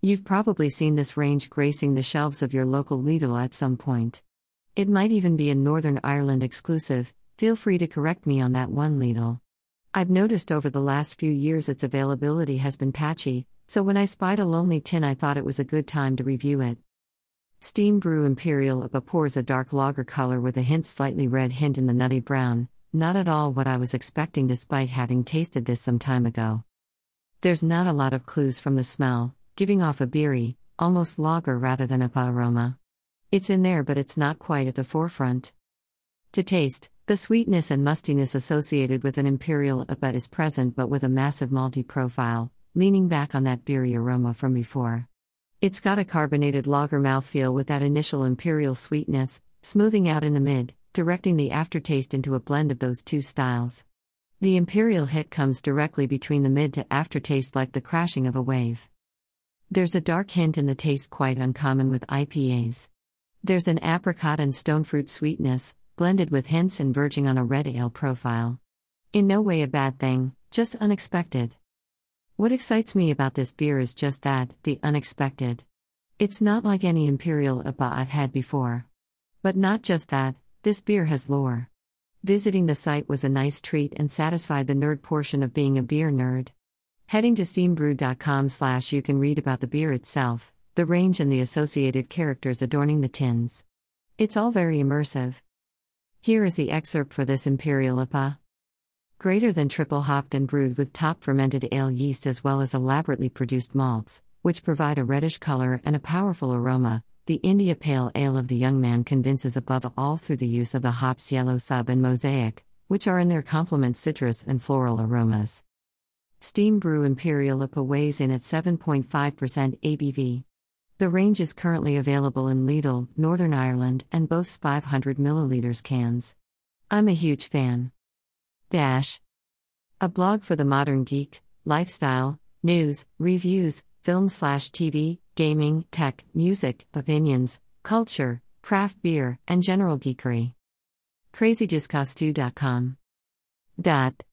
You've probably seen this range gracing the shelves of your local Lidl at some point. It might even be a Northern Ireland exclusive, feel free to correct me on that one, Lidl. I've noticed over the last few years its availability has been patchy, so when I spied a lonely tin, I thought it was a good time to review it. Steam Brew Imperial IPA pours a dark lager color with a hint slightly red hint in the nutty brown, not at all what I was expecting despite having tasted this some time ago. There's not a lot of clues from the smell, giving off a beery, almost lager rather than IPA aroma. It's in there but it's not quite at the forefront. To taste, the sweetness and mustiness associated with an Imperial IPA is present but with a massive malty profile, leaning back on that beery aroma from before. It's got a carbonated lager mouthfeel with that initial imperial sweetness, smoothing out in the mid, directing the aftertaste into a blend of those two styles. The imperial hit comes directly between the mid to aftertaste like the crashing of a wave. There's a dark hint in the taste quite uncommon with IPAs. There's an apricot and stone fruit sweetness, blended with hints and verging on a red ale profile. In no way a bad thing, just unexpected. What excites me about this beer is just that, the unexpected. It's not like any Imperial IPA I've had before. But not just that, this beer has lore. Visiting the site was a nice treat and satisfied the nerd portion of being a beer nerd. Heading to steambrew.com slash you can read about the beer itself, the range and the associated characters adorning the tins. It's all very immersive. Here is the excerpt for this Imperial IPA greater than triple hopped and brewed with top fermented ale yeast as well as elaborately produced malts, which provide a reddish color and a powerful aroma. The India Pale Ale of the young man convinces above all through the use of the hops Yellow Sub and Mosaic, which are in their complement citrus and floral aromas. Steam Brew Imperial IPA weighs in at 7.5% ABV. The range is currently available in Lidl, Northern Ireland, and boasts 500 ml cans. I'm a huge fan. Dash. A blog for the modern geek, lifestyle, news, reviews, film slash TV, gaming, tech, music, opinions, culture, craft beer, and general geekery. CrazyDiscostu.com. Dot.